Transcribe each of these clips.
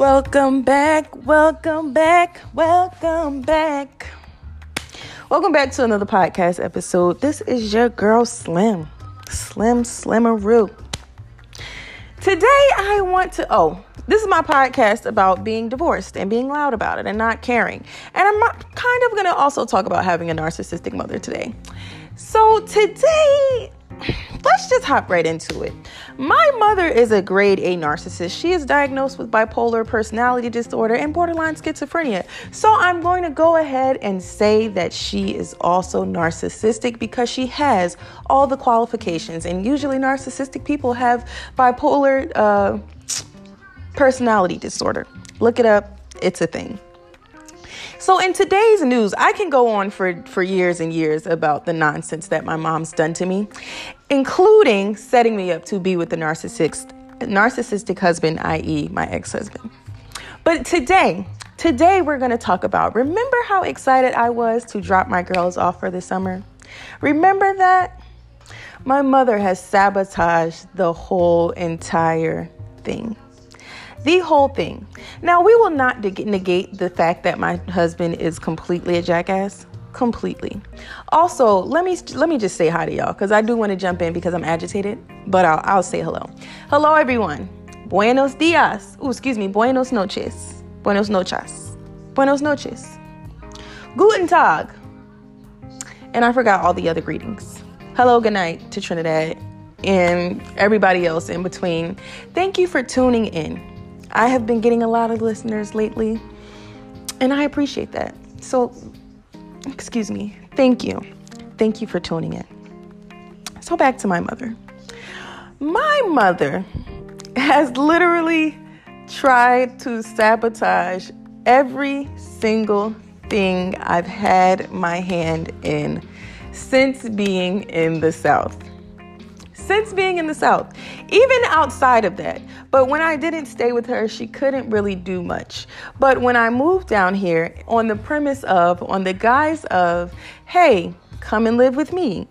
Welcome back, welcome back, welcome back. Welcome back to another podcast episode. This is your girl Slim, Slim Slimmeroo. Today I want to, oh, this is my podcast about being divorced and being loud about it and not caring. And I'm kind of going to also talk about having a narcissistic mother today. So today, let's just hop right into it. My mother is a grade A narcissist. She is diagnosed with bipolar personality disorder and borderline schizophrenia. So I'm going to go ahead and say that she is also narcissistic because she has all the qualifications. And usually, narcissistic people have bipolar uh, personality disorder. Look it up, it's a thing. So in today's news, I can go on for, for years and years about the nonsense that my mom's done to me, including setting me up to be with the narcissist, narcissistic husband, i.e., my ex-husband. But today, today we're going to talk about remember how excited I was to drop my girls off for the summer? Remember that? My mother has sabotaged the whole entire thing the whole thing. Now, we will not negate the fact that my husband is completely a jackass. Completely. Also, let me let me just say hi to y'all because I do want to jump in because I'm agitated, but I'll, I'll say hello. Hello, everyone. Buenos dias. Ooh, excuse me. Buenos noches. Buenos noches. Buenos noches. Guten Tag. And I forgot all the other greetings. Hello, good night to Trinidad and everybody else in between. Thank you for tuning in. I have been getting a lot of listeners lately, and I appreciate that. So, excuse me. Thank you. Thank you for tuning in. So, back to my mother. My mother has literally tried to sabotage every single thing I've had my hand in since being in the South since being in the South, even outside of that. But when I didn't stay with her, she couldn't really do much. But when I moved down here on the premise of, on the guise of, hey, come and live with me.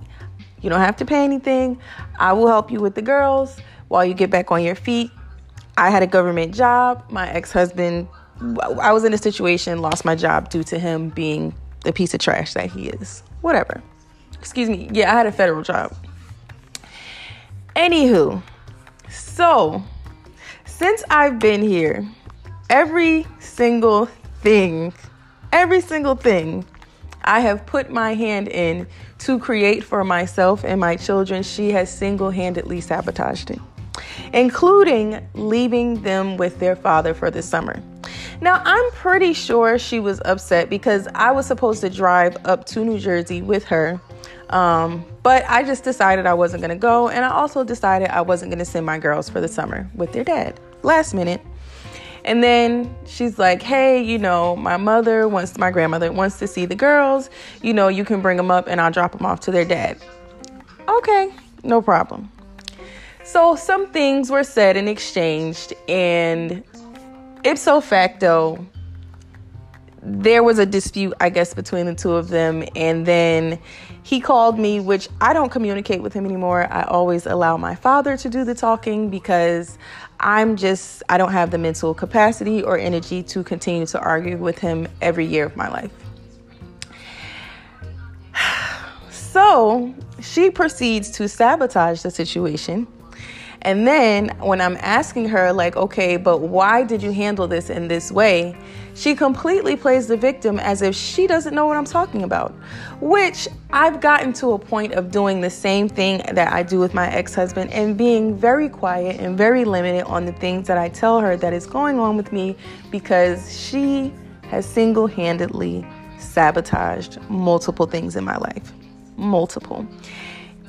You don't have to pay anything. I will help you with the girls while you get back on your feet. I had a government job. My ex husband, I was in a situation, lost my job due to him being the piece of trash that he is. Whatever. Excuse me. Yeah, I had a federal job. Anywho, so since I've been here, every single thing, every single thing I have put my hand in to create for myself and my children, she has single handedly sabotaged it, including leaving them with their father for the summer. Now, I'm pretty sure she was upset because I was supposed to drive up to New Jersey with her um, but I just decided I wasn't going to go. And I also decided I wasn't going to send my girls for the summer with their dad last minute. And then she's like, hey, you know, my mother wants, my grandmother wants to see the girls. You know, you can bring them up and I'll drop them off to their dad. Okay, no problem. So some things were said and exchanged, and ipso facto, there was a dispute, I guess, between the two of them. And then he called me, which I don't communicate with him anymore. I always allow my father to do the talking because I'm just, I don't have the mental capacity or energy to continue to argue with him every year of my life. So she proceeds to sabotage the situation and then when I'm asking her, like, okay, but why did you handle this in this way? She completely plays the victim as if she doesn't know what I'm talking about. Which I've gotten to a point of doing the same thing that I do with my ex husband and being very quiet and very limited on the things that I tell her that is going on with me because she has single handedly sabotaged multiple things in my life. Multiple.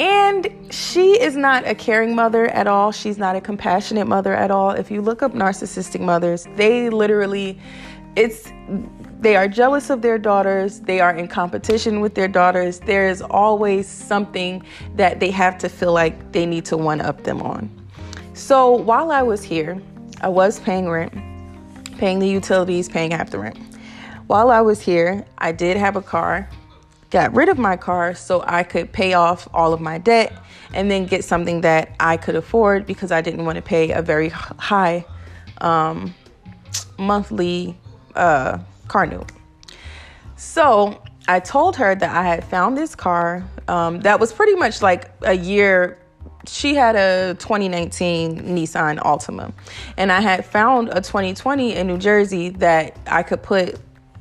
And she is not a caring mother at all. She's not a compassionate mother at all. If you look up narcissistic mothers, they literally, it's, they are jealous of their daughters. They are in competition with their daughters. There is always something that they have to feel like they need to one up them on. So while I was here, I was paying rent, paying the utilities, paying half the rent. While I was here, I did have a car got rid of my car so I could pay off all of my debt and then get something that I could afford because I didn't want to pay a very high um, monthly uh, car note. So I told her that I had found this car um, that was pretty much like a year. She had a 2019 Nissan Altima, and I had found a 2020 in New Jersey that I could put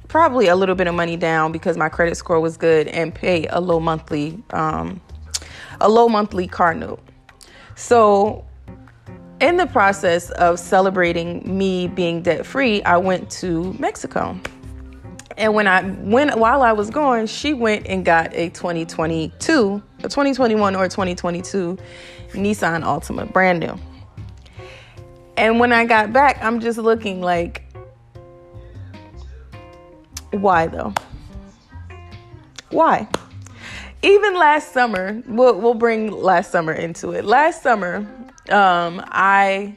probably a little bit of money down because my credit score was good and pay a low monthly um, a low monthly car note. So in the process of celebrating me being debt free, I went to Mexico. And when I went while I was going, she went and got a 2022, a 2021 or 2022 Nissan Altima, brand new. And when I got back, I'm just looking like why though? Why? Even last summer, we'll, we'll bring last summer into it. Last summer, um, I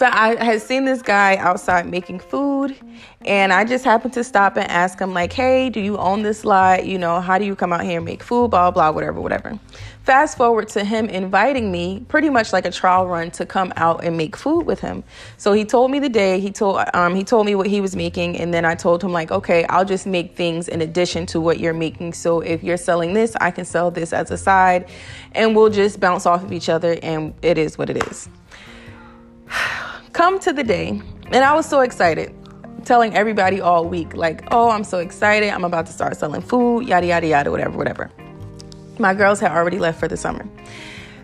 I had seen this guy outside making food, and I just happened to stop and ask him, like, hey, do you own this lot? You know, how do you come out here and make food? Blah, blah, whatever, whatever. Fast forward to him inviting me, pretty much like a trial run, to come out and make food with him. So he told me the day. He told um, he told me what he was making, and then I told him like, okay, I'll just make things in addition to what you're making. So if you're selling this, I can sell this as a side, and we'll just bounce off of each other, and it is what it is. Come to the day, and I was so excited telling everybody all week, like, oh, I'm so excited. I'm about to start selling food, yada, yada, yada, whatever, whatever. My girls had already left for the summer.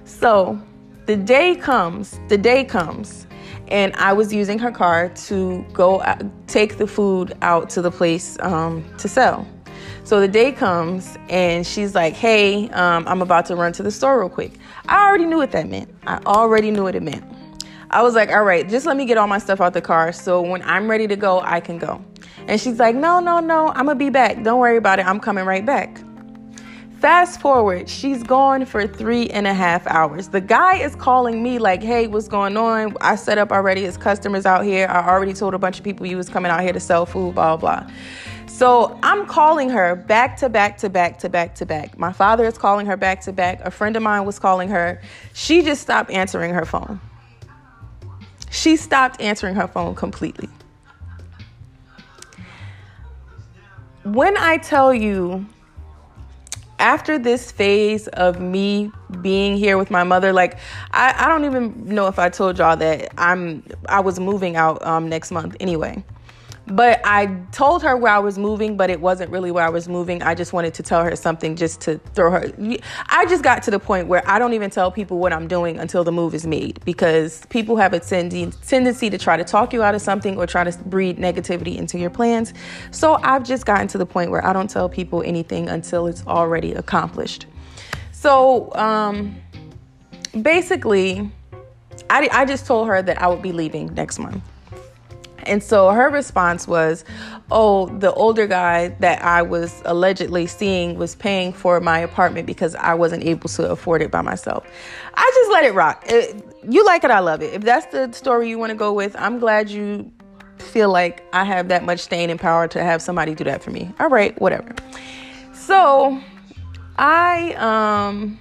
So the day comes, the day comes, and I was using her car to go out, take the food out to the place um, to sell. So the day comes, and she's like, Hey, um, I'm about to run to the store real quick. I already knew what that meant. I already knew what it meant. I was like, All right, just let me get all my stuff out the car so when I'm ready to go, I can go. And she's like, No, no, no, I'm gonna be back. Don't worry about it. I'm coming right back. Fast forward, she's gone for three and a half hours. The guy is calling me like, hey, what's going on? I set up already as customers out here. I already told a bunch of people you was coming out here to sell food, blah, blah. So I'm calling her back to back to back to back to back. My father is calling her back to back. A friend of mine was calling her. She just stopped answering her phone. She stopped answering her phone completely. When I tell you after this phase of me being here with my mother, like I, I don't even know if I told y'all that I'm I was moving out um, next month anyway. But I told her where I was moving, but it wasn't really where I was moving. I just wanted to tell her something just to throw her. I just got to the point where I don't even tell people what I'm doing until the move is made because people have a tendency to try to talk you out of something or try to breed negativity into your plans. So I've just gotten to the point where I don't tell people anything until it's already accomplished. So um, basically, I, I just told her that I would be leaving next month. And so her response was, Oh, the older guy that I was allegedly seeing was paying for my apartment because I wasn't able to afford it by myself. I just let it rock. It, you like it, I love it. If that's the story you want to go with, I'm glad you feel like I have that much staying power to have somebody do that for me. All right, whatever. So I, um,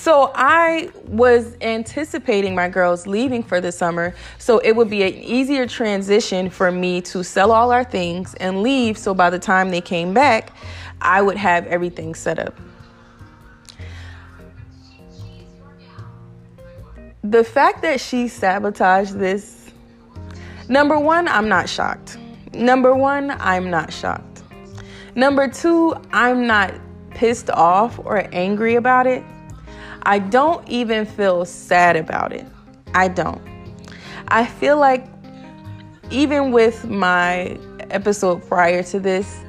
So I was anticipating my girls leaving for the summer, so it would be an easier transition for me to sell all our things and leave. So by the time they came back, I would have everything set up. The fact that she sabotaged this, number one, I'm not shocked. Number one, I'm not shocked. Number two, I'm not pissed off or angry about it I don't even feel sad about it. I don't. I feel like even with my episode prior to this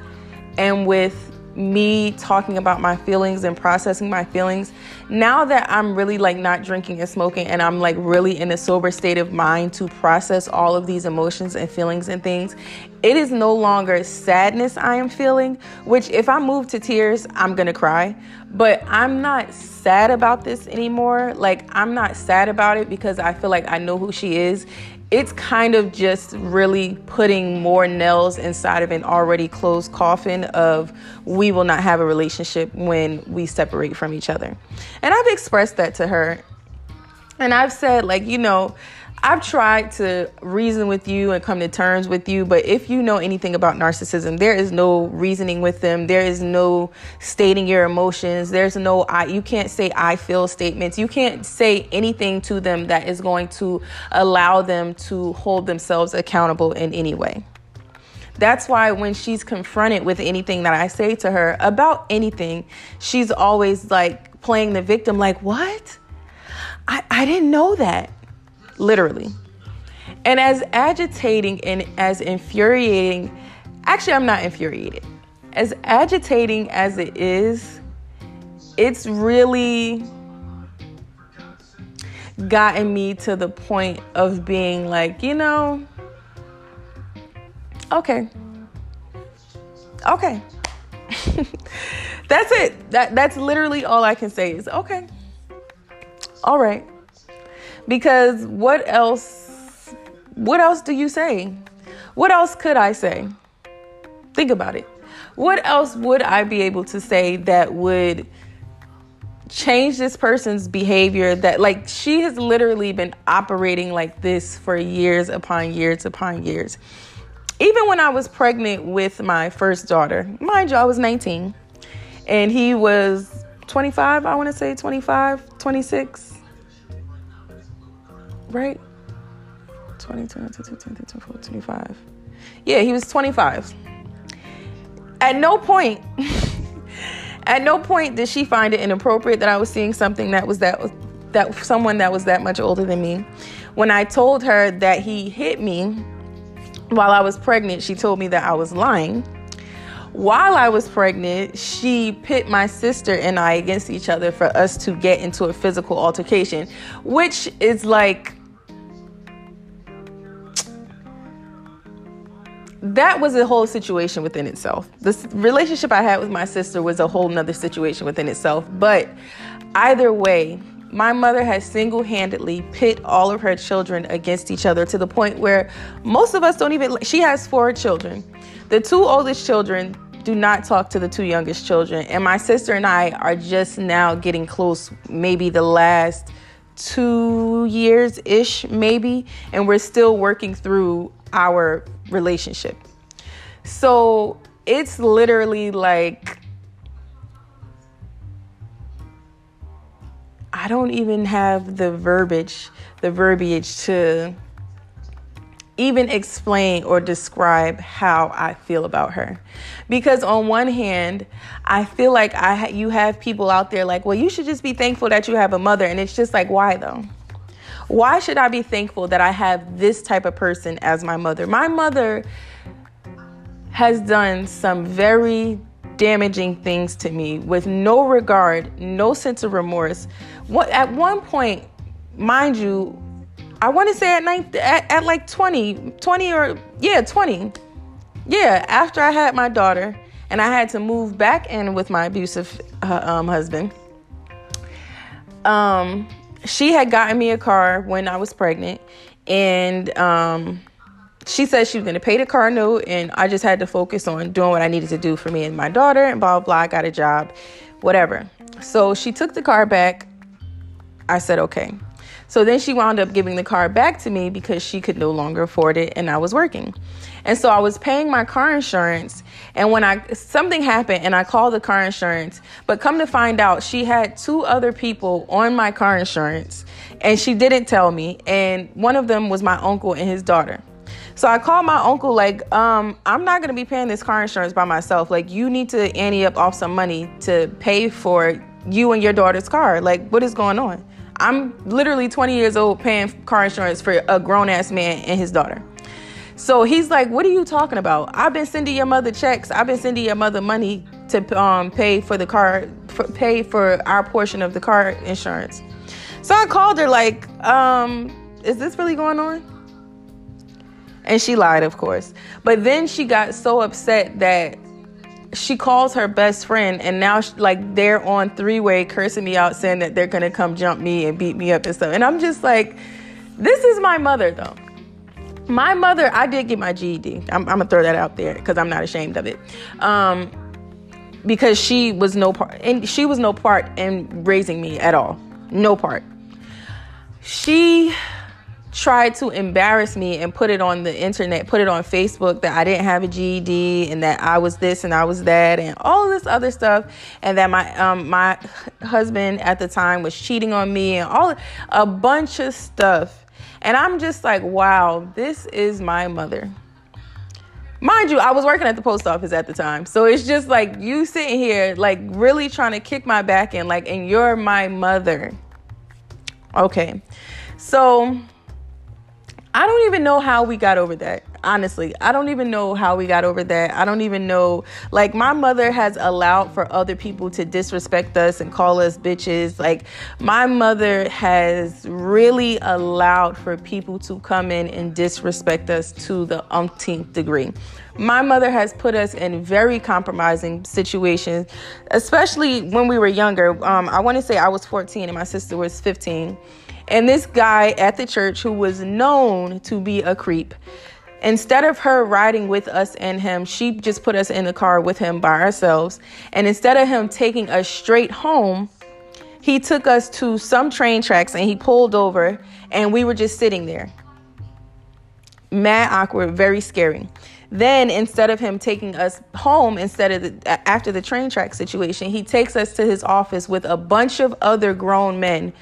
and with me talking about my feelings and processing my feelings. Now that i'm really like not drinking and smoking and i'm like really in a sober state of mind to process all of these emotions and feelings and things it is no longer sadness i am feeling which if i move to tears i'm gonna cry. But i'm not sad about this anymore. Like i'm not sad about it because i feel like i know who she is it's kind of just really putting more nails inside of an already closed coffin of we will not have a relationship when we separate from each other. And I've expressed that to her. And I've said, like, you know, I've tried to reason with you and come to terms with you, but if you know anything about narcissism, there is no reasoning with them. There is no stating your emotions. There's no I you can't say I feel statements. You can't say anything to them that is going to allow them to hold themselves accountable in any way. That's why when she's confronted with anything that I say to her about anything, she's always like playing the victim like, "What? I I didn't know that." Literally. And as agitating and as infuriating, actually, I'm not infuriated. As agitating as it is, it's really gotten me to the point of being like, you know, okay. Okay. that's it. That that's literally all I can say is okay. All right. Because what else what else do you say? What else could I say? Think about it. What else would I be able to say that would change this person's behavior that like she has literally been operating like this for years upon years upon years. Even when I was pregnant with my first daughter, mind you, I was 19 and he was 25, I want to say 25, 26 right? 22, 23, 24, 25. Yeah, he was 25. At no point, at no point did she find it inappropriate that I was seeing something that was that that someone that was that much older than me. When I told her that he hit me while I was pregnant, she told me that I was lying. While I was pregnant, she pit my sister and I against each other for us to get into a physical altercation, which is like that was a whole situation within itself. This relationship I had with my sister was a whole nother situation within itself. But either way, my mother has single handedly pit all of her children against each other to the point where most of us don't even, she has four children. The two oldest children do not talk to the two youngest children. And my sister and I are just now getting close, maybe the last two years ish, maybe. And we're still working through our relationship. So it's literally like, I don't even have the verbiage, the verbiage to even explain or describe how I feel about her. Because on one hand, I feel like I ha- you have people out there like, well, you should just be thankful that you have a mother, and it's just like, why though? Why should I be thankful that I have this type of person as my mother? My mother has done some very damaging things to me with no regard, no sense of remorse. What at one point, mind you, I want to say at, night, at, at like 20, 20 or yeah, 20. Yeah, after I had my daughter and I had to move back in with my abusive uh, um, husband. Um, she had gotten me a car when I was pregnant, and um, she said she was going to pay the car note, and I just had to focus on doing what I needed to do for me and my daughter, and blah, blah, blah. I got a job, whatever. So she took the car back. I said, okay. So then she wound up giving the car back to me because she could no longer afford it and I was working. And so I was paying my car insurance and when I something happened and I called the car insurance, but come to find out she had two other people on my car insurance and she didn't tell me and one of them was my uncle and his daughter. So I called my uncle like, um, I'm not gonna be paying this car insurance by myself. Like you need to ante up off some money to pay for you and your daughter's car. Like what is going on? I'm literally 20 years old paying car insurance for a grown ass man and his daughter. So he's like, What are you talking about? I've been sending your mother checks. I've been sending your mother money to um, pay for the car, for, pay for our portion of the car insurance. So I called her, like, um, Is this really going on? And she lied, of course. But then she got so upset that she calls her best friend and now she, like they're on three-way cursing me out saying that they're gonna come jump me and beat me up and stuff and i'm just like this is my mother though my mother i did get my ged i'm, I'm gonna throw that out there because i'm not ashamed of it. Um, because she was no part and she was no part in raising me at all. No part. She tried to embarrass me and put it on the internet, put it on Facebook that I didn't have a GED and that I was this and I was that and all this other stuff and that my um my husband at the time was cheating on me and all a bunch of stuff. And I'm just like, wow, this is my mother. Mind you, I was working at the post office at the time. So it's just like you sitting here like really trying to kick my back in like and you're my mother. Okay. So I don't even know how we got over that. Honestly, I don't even know how we got over that. I don't even know. Like, my mother has allowed for other people to disrespect us and call us bitches. Like, my mother has really allowed for people to come in and disrespect us to the umpteenth degree. My mother has put us in very compromising situations, especially when we were younger. Um, I want to say I was 14 and my sister was 15 and this guy at the church who was known to be a creep, instead of her riding with us and him, she just put us in the car with him by ourselves. And instead of him taking us straight home, he took us to some train tracks and he pulled over and we were just sitting there. Mad awkward, very scary. Then instead of him taking us home instead of the, after the train track situation, he takes us to his office with a bunch of other grown men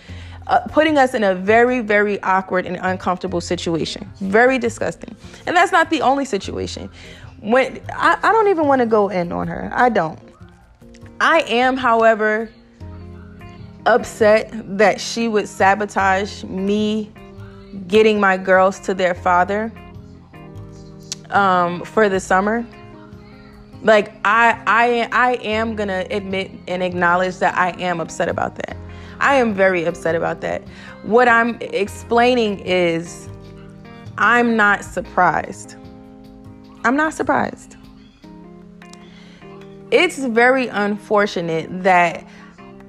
uh, putting us in a very, very awkward and uncomfortable situation. Very disgusting. And that's not the only situation. When I, I don't even want to go in on her. I don't. I am, however, upset that she would sabotage me getting my girls to their father um, for the summer. Like I, I, I am gonna admit and acknowledge that I am upset about that. I am very upset about that. What I'm explaining is I'm not surprised. I'm not surprised. It's very unfortunate that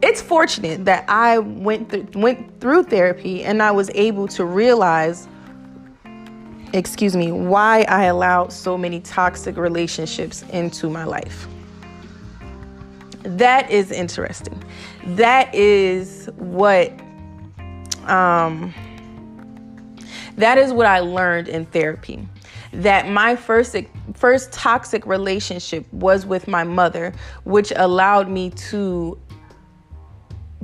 it's fortunate that I went went through therapy and I was able to realize excuse me, why I allowed so many toxic relationships into my life. That is interesting. That is what um that is what I learned in therapy. That my first first toxic relationship was with my mother, which allowed me to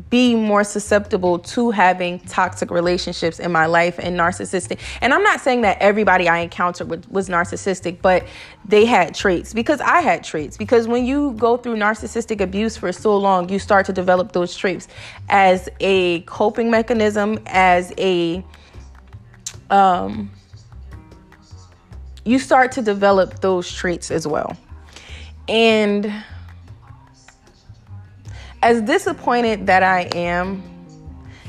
be more susceptible to having toxic relationships in my life and narcissistic. And I'm not saying that everybody I encountered was, was, narcissistic, but they had traits because I had traits. Because when you go through narcissistic abuse for so long, you start to develop those traits as a coping mechanism, as a um you start to develop those traits as well. And as disappointed that I am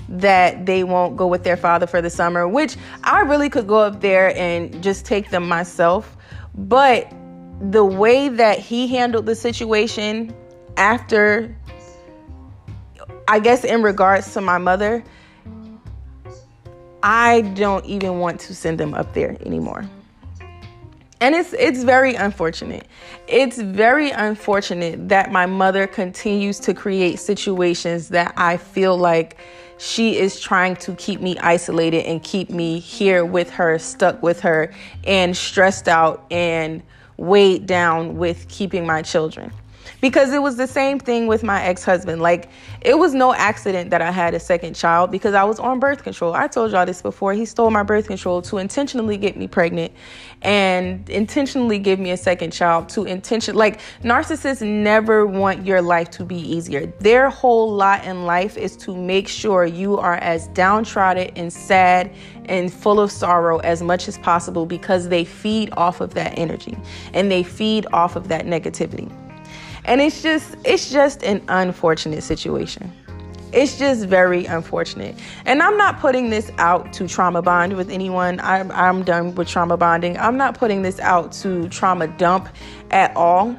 that they won't go with their father for the summer, which I really could go up there and just take them myself. But the way that he handled the situation after, I guess, in regards to my mother, I don't even want to send them up there anymore and it's it's very unfortunate. It's very unfortunate that my mother continues to create situations that I feel like she is trying to keep me isolated and keep me here with her, stuck with her and stressed out and weighed down with keeping my children because it was the same thing with my ex-husband. Like it was no accident that i had a second child because i was on birth control. I told y'all this before. He stole my birth control to intentionally get me pregnant and intentionally give me a second child to intention like narcissists never want your life to be easier. Their whole lot in life is to make sure you are as downtrodden and sad and full of sorrow as much as possible because they feed off of that energy and they feed off of that negativity and it's just it's just an unfortunate situation. It's just very unfortunate. And I'm not putting this out to trauma bond with anyone. I'm, I'm done with trauma bonding. I'm not putting this out to trauma dump at all.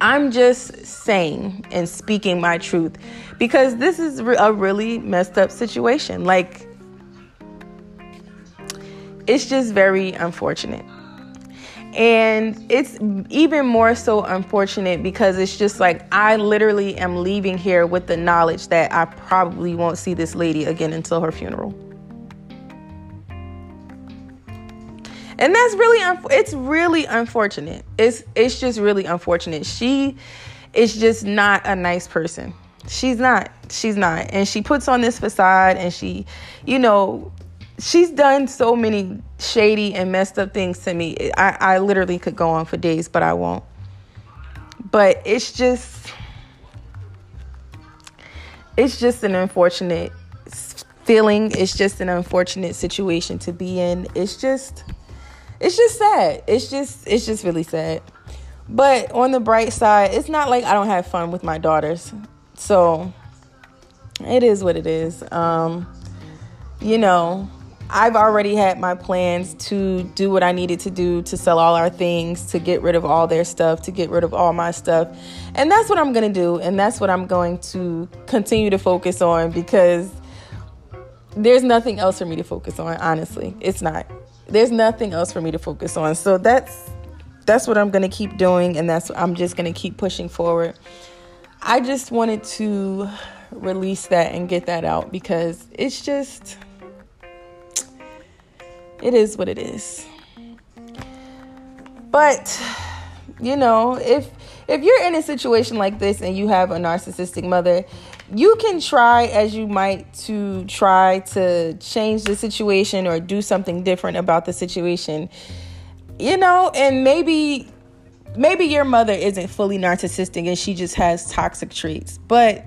I'm just saying and speaking my truth because this is a really messed up situation. Like, it's just very unfortunate. And it's even more so unfortunate because it's just like I literally am leaving here with the knowledge that I probably won't see this lady again until her funeral. And that's really un- it's really unfortunate. It's it's just really unfortunate. She is just not a nice person. She's not. She's not. And she puts on this facade and she, you know, she's done so many shady and messed up things to me. I, I literally could go on for days, but I won't. But it's just it's just an unfortunate feeling. It's just an unfortunate situation to be in. It's just it's just sad. It's just it's just really sad. But on the bright side, it's not like I don't have fun with my daughters. So it is what it is. Um, you know, I've already had my plans to do what I needed to do to sell all our things, to get rid of all their stuff, to get rid of all my stuff. And that's what I'm going to do. And that's what I'm going to continue to focus on because there's nothing else for me to focus on, honestly. It's not. There's nothing else for me to focus on. So that's that's what I'm going to keep doing and that's I'm just going to keep pushing forward. I just wanted to release that and get that out because it's just it is what it is. But you know, if if you're in a situation like this and you have a narcissistic mother, you can try as you might to try to change the situation or do something different about the situation. You know, and maybe maybe your mother isn't fully narcissistic and she just has toxic traits, but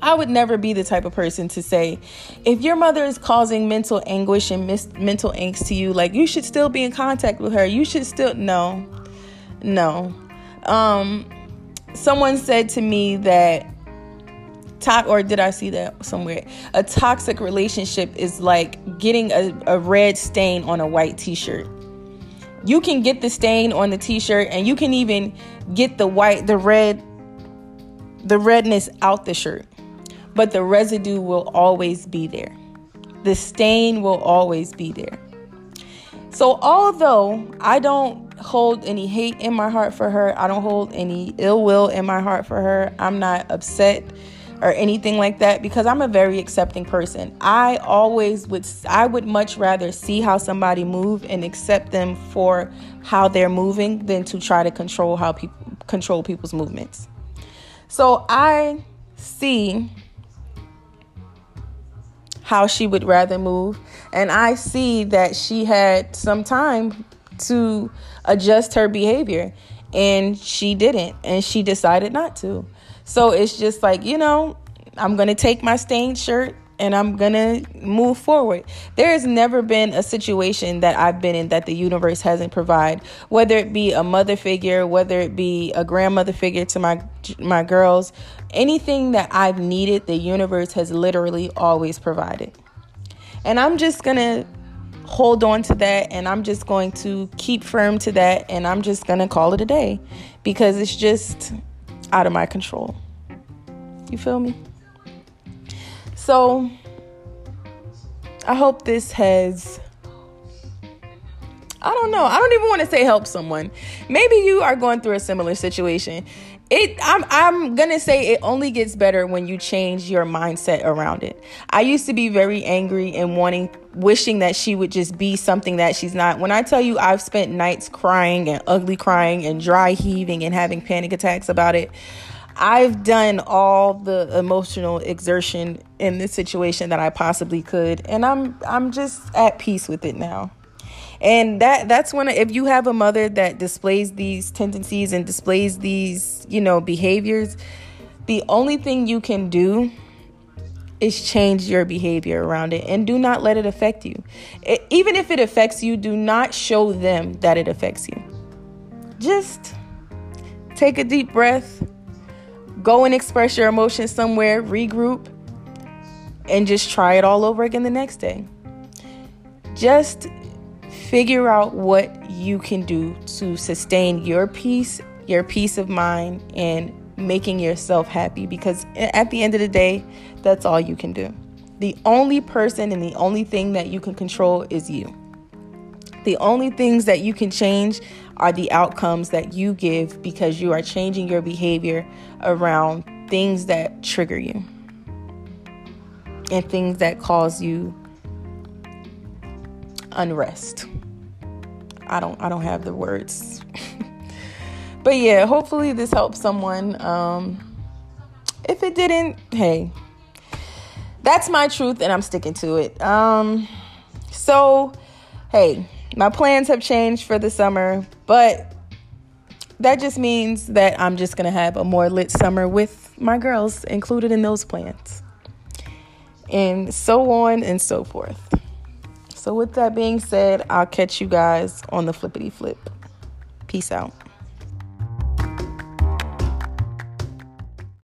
I would never be the type of person to say, if your mother is causing mental anguish and mis- mental angst to you, like you should still be in contact with her. You should still, no, no. Um, someone said to me that, to- or did I see that somewhere? A toxic relationship is like getting a, a red stain on a white t shirt. You can get the stain on the t shirt and you can even get the white, the red, the redness out the shirt but the residue will always be there. The stain will always be there. So, although I don't hold any hate in my heart for her, I don't hold any ill will in my heart for her, I'm not upset or anything like that because I'm a very accepting person. I always would I would much rather see how somebody move and accept them for how they're moving than to try to control how people control people's movements. So I see how she would rather move. And I see that she had some time to adjust her behavior and she didn't and she decided not to. So it's just like, you know, I'm going to take my stained shirt and I'm to move forward. There has never been a situation that I've been in that the universe hasn't provided, whether it be a mother figure, whether it be a grandmother figure to my my girls, anything that I've needed, the universe has literally always provided. And I'm just to hold on to that and I'm just going to keep firm to that and I'm just to call it a day because it's just out of my control. You feel me? So I hope this has I don't know. I don't even want to say help someone. Maybe you are going through a similar situation. It I'm I'm going to say it only gets better when you change your mindset around it. I used to be very angry and wanting wishing that she would just be something that she's not. When I tell you I've spent nights crying and ugly crying and dry heaving and having panic attacks about it. I've done all the emotional exertion in this situation that I possibly could and I'm I'm just at peace with it now. And that that's when if you have a mother that displays these tendencies and displays these, you know, behaviors, the only thing you can do is change your behavior around it and do not let it affect you. It, even if it affects you, do not show them that it affects you. Just take a deep breath Go and express your emotions somewhere, regroup, and just try it all over again the next day. Just figure out what you can do to sustain your peace, your peace of mind, and making yourself happy because at the end of the day, that's all you can do. The only person and the only thing that you can control is you. The only things that you can change are the outcomes that you give because you are changing your behavior around things that trigger you and things that cause you unrest. I don't I don't have the words. but yeah, hopefully this helps someone. Um, if it didn't, hey, that's my truth and I'm sticking to it. Um, so, hey, my plans have changed for the summer, but that just means that I'm just going to have a more lit summer with my girls included in those plans. And so on and so forth. So, with that being said, I'll catch you guys on the flippity flip. Peace out.